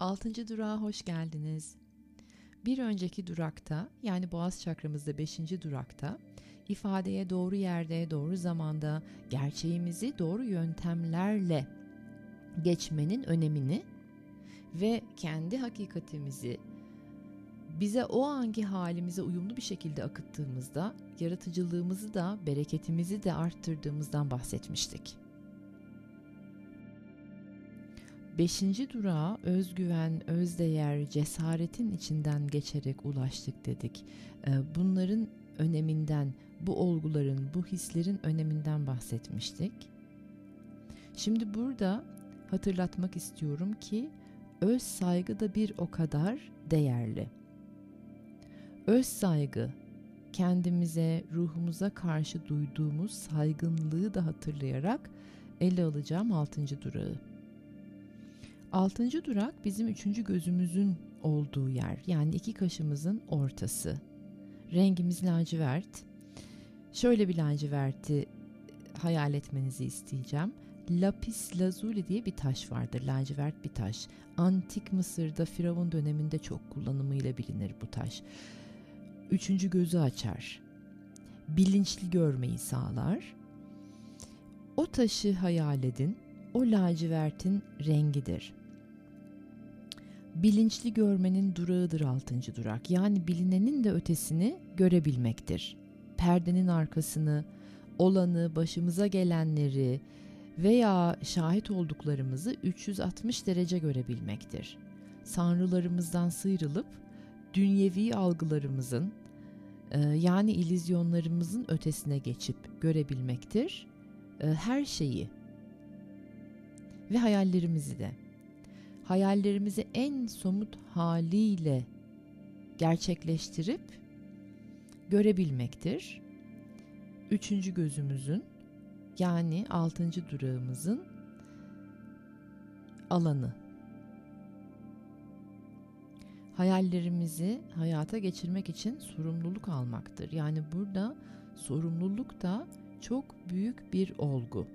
Altıncı durağa hoş geldiniz. Bir önceki durakta yani boğaz çakramızda beşinci durakta ifadeye doğru yerde, doğru zamanda gerçeğimizi doğru yöntemlerle geçmenin önemini ve kendi hakikatimizi bize o anki halimize uyumlu bir şekilde akıttığımızda yaratıcılığımızı da bereketimizi de arttırdığımızdan bahsetmiştik. Beşinci durağa özgüven, özdeğer, cesaretin içinden geçerek ulaştık dedik. Ee, bunların öneminden, bu olguların, bu hislerin öneminden bahsetmiştik. Şimdi burada hatırlatmak istiyorum ki öz saygı da bir o kadar değerli. Öz saygı kendimize, ruhumuza karşı duyduğumuz saygınlığı da hatırlayarak ele alacağım altıncı durağı. Altıncı durak bizim üçüncü gözümüzün olduğu yer. Yani iki kaşımızın ortası. Rengimiz lacivert. Şöyle bir laciverti hayal etmenizi isteyeceğim. Lapis lazuli diye bir taş vardır. Lacivert bir taş. Antik Mısır'da Firavun döneminde çok kullanımıyla bilinir bu taş. Üçüncü gözü açar. Bilinçli görmeyi sağlar. O taşı hayal edin. O lacivertin rengidir bilinçli görmenin durağıdır altıncı durak. Yani bilinenin de ötesini görebilmektir. Perdenin arkasını, olanı, başımıza gelenleri veya şahit olduklarımızı 360 derece görebilmektir. Sanrılarımızdan sıyrılıp dünyevi algılarımızın e, yani ilizyonlarımızın ötesine geçip görebilmektir. E, her şeyi ve hayallerimizi de hayallerimizi en somut haliyle gerçekleştirip görebilmektir. Üçüncü gözümüzün yani altıncı durağımızın alanı. Hayallerimizi hayata geçirmek için sorumluluk almaktır. Yani burada sorumluluk da çok büyük bir olgu.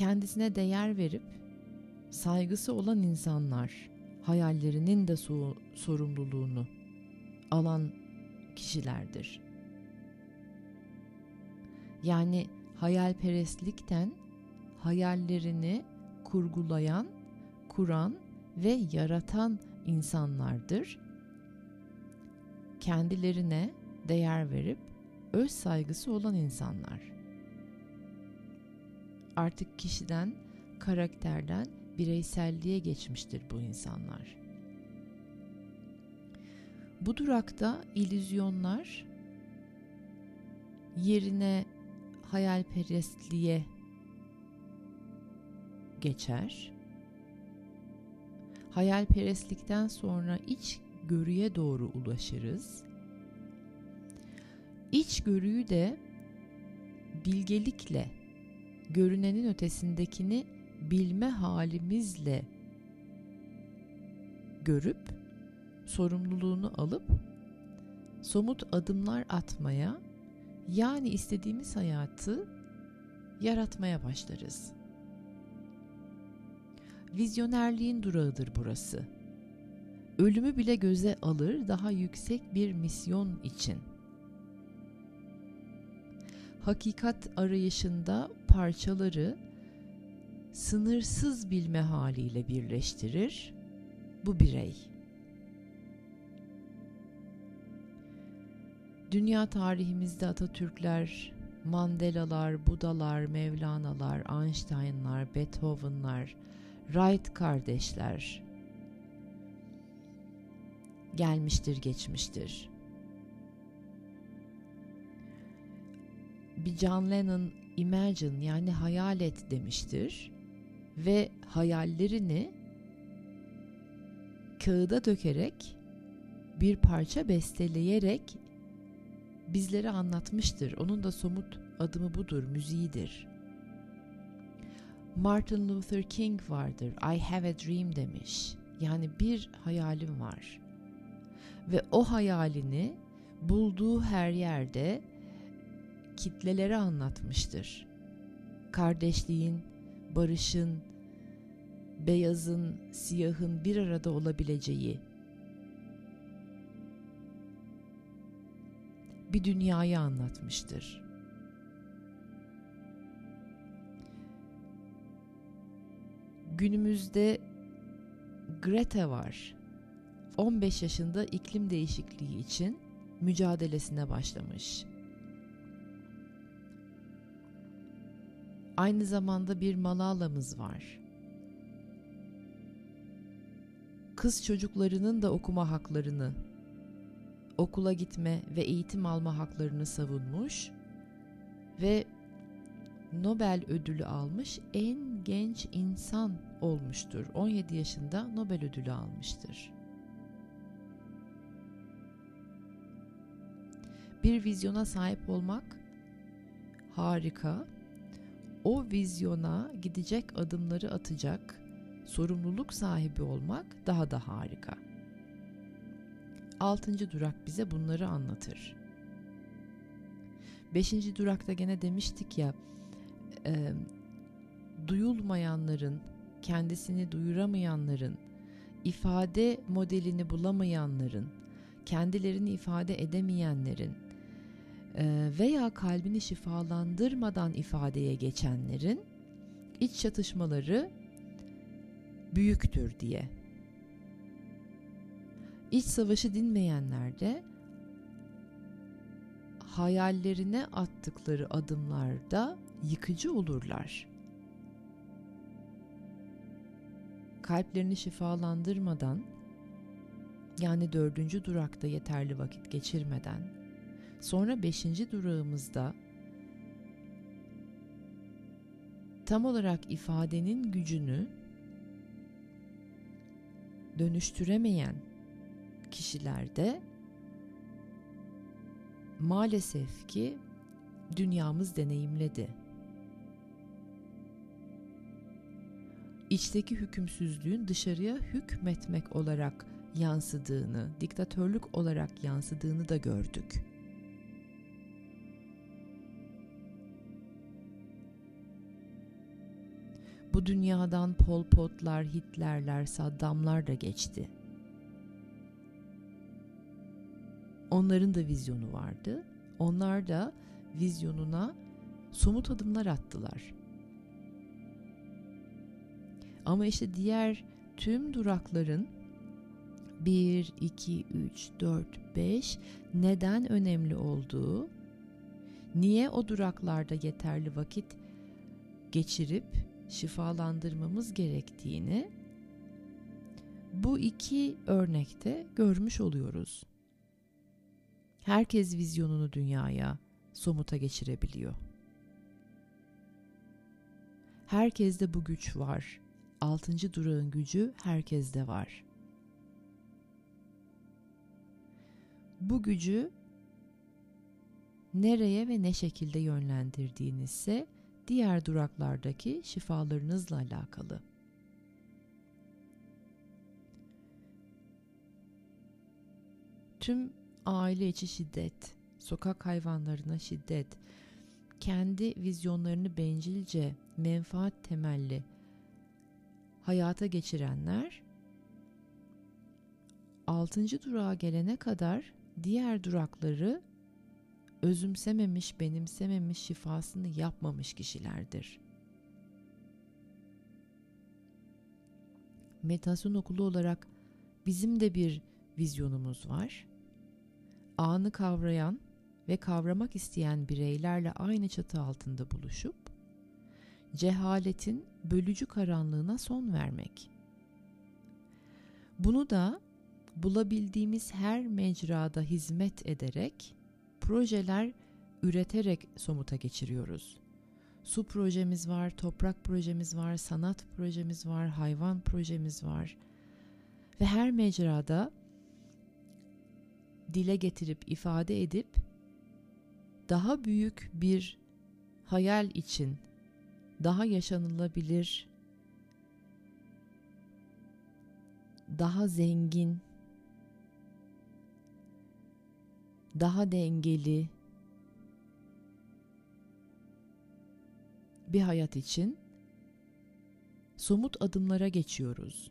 Kendisine değer verip saygısı olan insanlar hayallerinin de so- sorumluluğunu alan kişilerdir. Yani hayalperestlikten hayallerini kurgulayan, kuran ve yaratan insanlardır. Kendilerine değer verip öz saygısı olan insanlar artık kişiden, karakterden bireyselliğe geçmiştir bu insanlar. Bu durakta illüzyonlar yerine hayalperestliğe geçer. Hayalperestlikten sonra iç görüye doğru ulaşırız. İç görüyü de bilgelikle görünenin ötesindekini bilme halimizle görüp sorumluluğunu alıp somut adımlar atmaya yani istediğimiz hayatı yaratmaya başlarız. Vizyonerliğin durağıdır burası. Ölümü bile göze alır daha yüksek bir misyon için hakikat arayışında parçaları sınırsız bilme haliyle birleştirir bu birey. Dünya tarihimizde Atatürkler, Mandela'lar, Budalar, Mevlana'lar, Einstein'lar, Beethoven'lar, Wright kardeşler gelmiştir, geçmiştir. bir John Lennon imagine yani hayal et demiştir ve hayallerini kağıda dökerek bir parça besteleyerek bizlere anlatmıştır. Onun da somut adımı budur, müziğidir. Martin Luther King vardır. I have a dream demiş. Yani bir hayalim var. Ve o hayalini bulduğu her yerde kitlelere anlatmıştır. Kardeşliğin, barışın, beyazın, siyahın bir arada olabileceği bir dünyayı anlatmıştır. Günümüzde Greta var. 15 yaşında iklim değişikliği için mücadelesine başlamış. Aynı zamanda bir Malala'mız var. Kız çocuklarının da okuma haklarını, okula gitme ve eğitim alma haklarını savunmuş ve Nobel ödülü almış en genç insan olmuştur. 17 yaşında Nobel ödülü almıştır. Bir vizyona sahip olmak harika. O vizyona gidecek adımları atacak sorumluluk sahibi olmak daha da harika. Altıncı durak bize bunları anlatır. Beşinci durakta gene demiştik ya e, duyulmayanların, kendisini duyuramayanların, ifade modelini bulamayanların, kendilerini ifade edemeyenlerin veya kalbini şifalandırmadan ifadeye geçenlerin iç çatışmaları büyüktür diye. İç savaşı dinmeyenler de hayallerine attıkları adımlarda yıkıcı olurlar. Kalplerini şifalandırmadan yani dördüncü durakta yeterli vakit geçirmeden sonra beşinci durağımızda tam olarak ifadenin gücünü dönüştüremeyen kişilerde maalesef ki dünyamız deneyimledi. İçteki hükümsüzlüğün dışarıya hükmetmek olarak yansıdığını, diktatörlük olarak yansıdığını da gördük. Bu dünyadan Pol Potlar, Hitlerler, Saddamlar da geçti. Onların da vizyonu vardı. Onlar da vizyonuna somut adımlar attılar. Ama işte diğer tüm durakların 1, 2, 3, 4, 5 neden önemli olduğu, niye o duraklarda yeterli vakit geçirip şifalandırmamız gerektiğini bu iki örnekte görmüş oluyoruz. Herkes vizyonunu dünyaya somuta geçirebiliyor. Herkeste bu güç var. Altıncı durağın gücü herkeste var. Bu gücü nereye ve ne şekilde yönlendirdiğinizse diğer duraklardaki şifalarınızla alakalı. Tüm aile içi şiddet, sokak hayvanlarına şiddet, kendi vizyonlarını bencilce, menfaat temelli hayata geçirenler altıncı durağa gelene kadar diğer durakları özümsememiş, benimsememiş, şifasını yapmamış kişilerdir. Meditasyon okulu olarak bizim de bir vizyonumuz var. Anı kavrayan ve kavramak isteyen bireylerle aynı çatı altında buluşup cehaletin bölücü karanlığına son vermek. Bunu da bulabildiğimiz her mecrada hizmet ederek projeler üreterek somuta geçiriyoruz. Su projemiz var, toprak projemiz var, sanat projemiz var, hayvan projemiz var. Ve her mecrada dile getirip ifade edip daha büyük bir hayal için daha yaşanılabilir, daha zengin, daha dengeli bir hayat için somut adımlara geçiyoruz.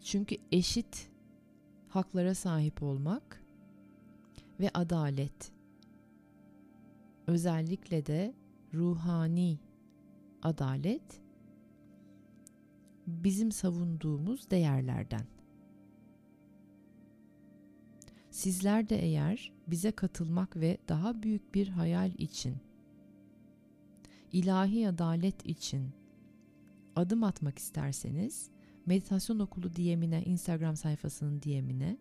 Çünkü eşit haklara sahip olmak ve adalet özellikle de ruhani adalet bizim savunduğumuz değerlerden. Sizler de eğer bize katılmak ve daha büyük bir hayal için, ilahi adalet için adım atmak isterseniz meditasyon okulu DM'ine Instagram sayfasının DM'ine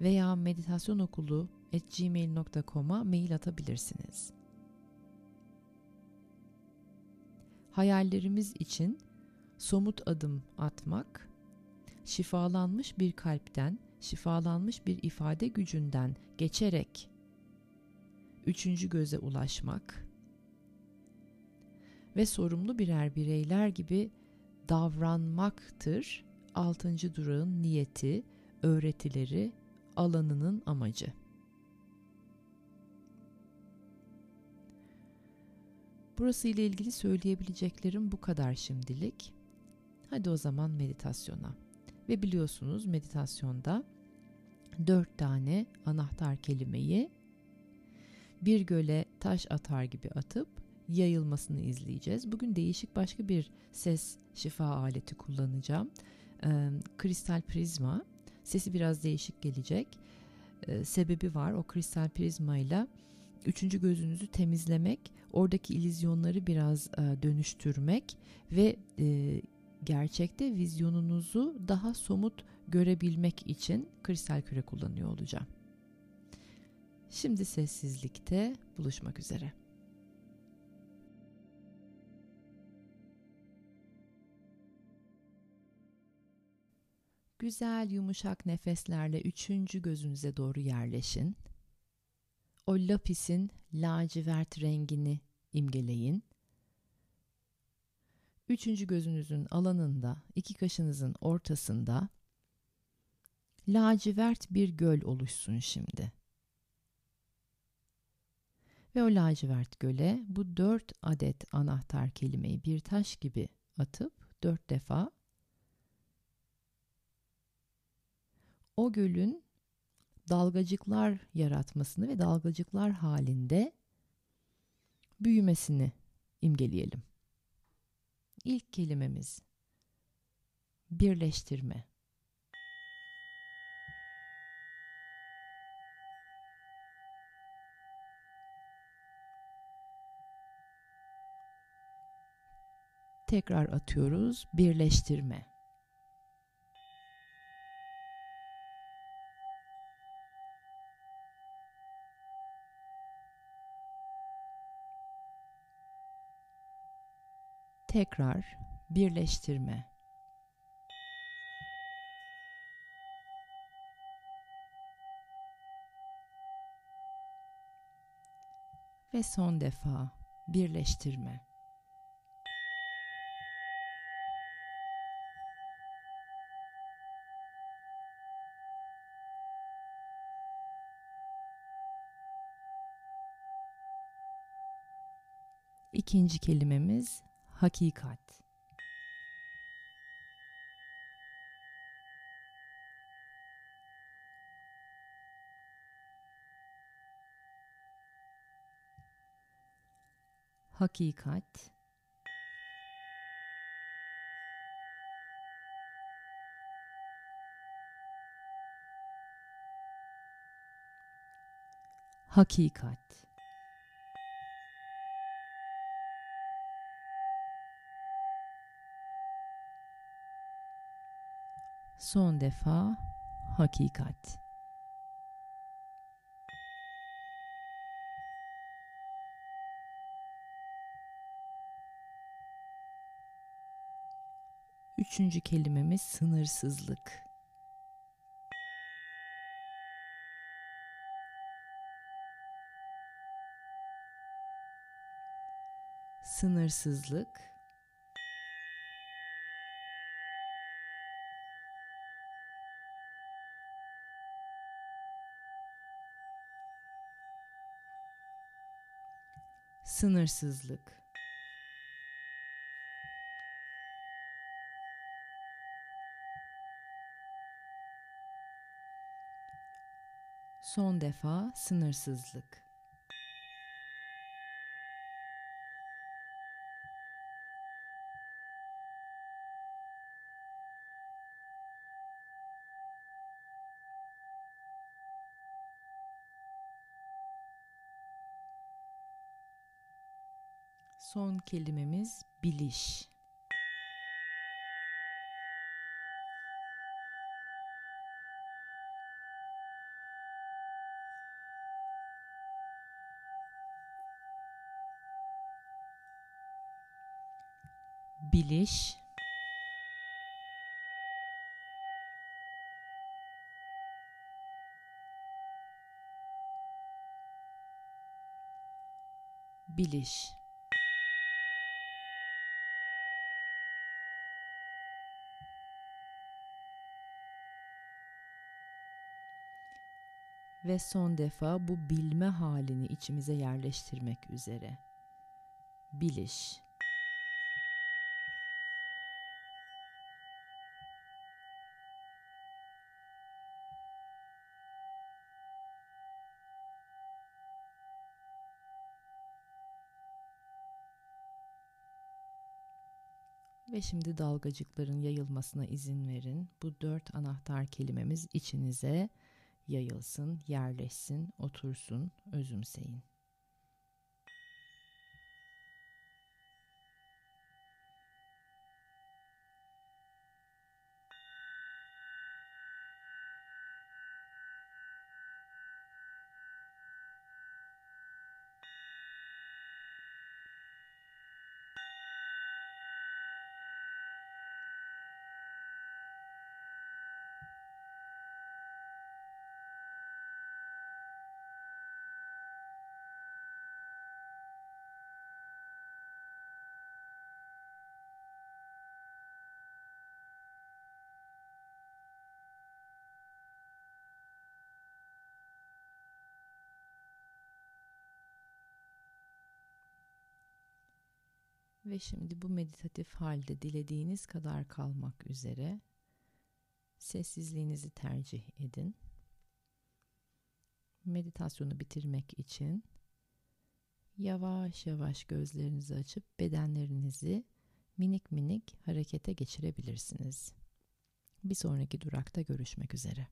veya meditasyonokulu@gmail.com'a mail atabilirsiniz. Hayallerimiz için somut adım atmak, şifalanmış bir kalpten, şifalanmış bir ifade gücünden geçerek üçüncü göze ulaşmak ve sorumlu birer bireyler gibi davranmaktır altıncı durağın niyeti, öğretileri, alanının amacı. Burası ile ilgili söyleyebileceklerim bu kadar şimdilik. Hadi o zaman meditasyona. Ve biliyorsunuz meditasyonda dört tane anahtar kelimeyi bir göle taş atar gibi atıp yayılmasını izleyeceğiz. Bugün değişik başka bir ses şifa aleti kullanacağım. Ee, kristal prizma. Sesi biraz değişik gelecek. Ee, sebebi var. O kristal prizma ile üçüncü gözünüzü temizlemek, oradaki ilizyonları biraz e, dönüştürmek ve e, gerçekte vizyonunuzu daha somut görebilmek için kristal küre kullanıyor olacağım. Şimdi sessizlikte buluşmak üzere. Güzel yumuşak nefeslerle üçüncü gözünüze doğru yerleşin. O lapisin lacivert rengini imgeleyin. Üçüncü gözünüzün alanında, iki kaşınızın ortasında lacivert bir göl oluşsun şimdi. Ve o lacivert göle bu dört adet anahtar kelimeyi bir taş gibi atıp dört defa o gölün dalgacıklar yaratmasını ve dalgacıklar halinde büyümesini imgeleyelim. İlk kelimemiz birleştirme. Tekrar atıyoruz. Birleştirme. Tekrar birleştirme. Ve son defa birleştirme. İkinci kelimemiz hakikat. Hakikat Hakikat Son defa hakikat. Üçüncü kelimemiz sınırsızlık. Sınırsızlık sınırsızlık. Son defa sınırsızlık. Son kelimemiz biliş. Biliş. Biliş. Ve son defa bu bilme halini içimize yerleştirmek üzere. Biliş. Ve şimdi dalgacıkların yayılmasına izin verin. Bu dört anahtar kelimemiz içinize yayılsın, yerleşsin, otursun, özümseyin. Ve şimdi bu meditatif halde dilediğiniz kadar kalmak üzere sessizliğinizi tercih edin. Meditasyonu bitirmek için yavaş yavaş gözlerinizi açıp bedenlerinizi minik minik harekete geçirebilirsiniz. Bir sonraki durakta görüşmek üzere.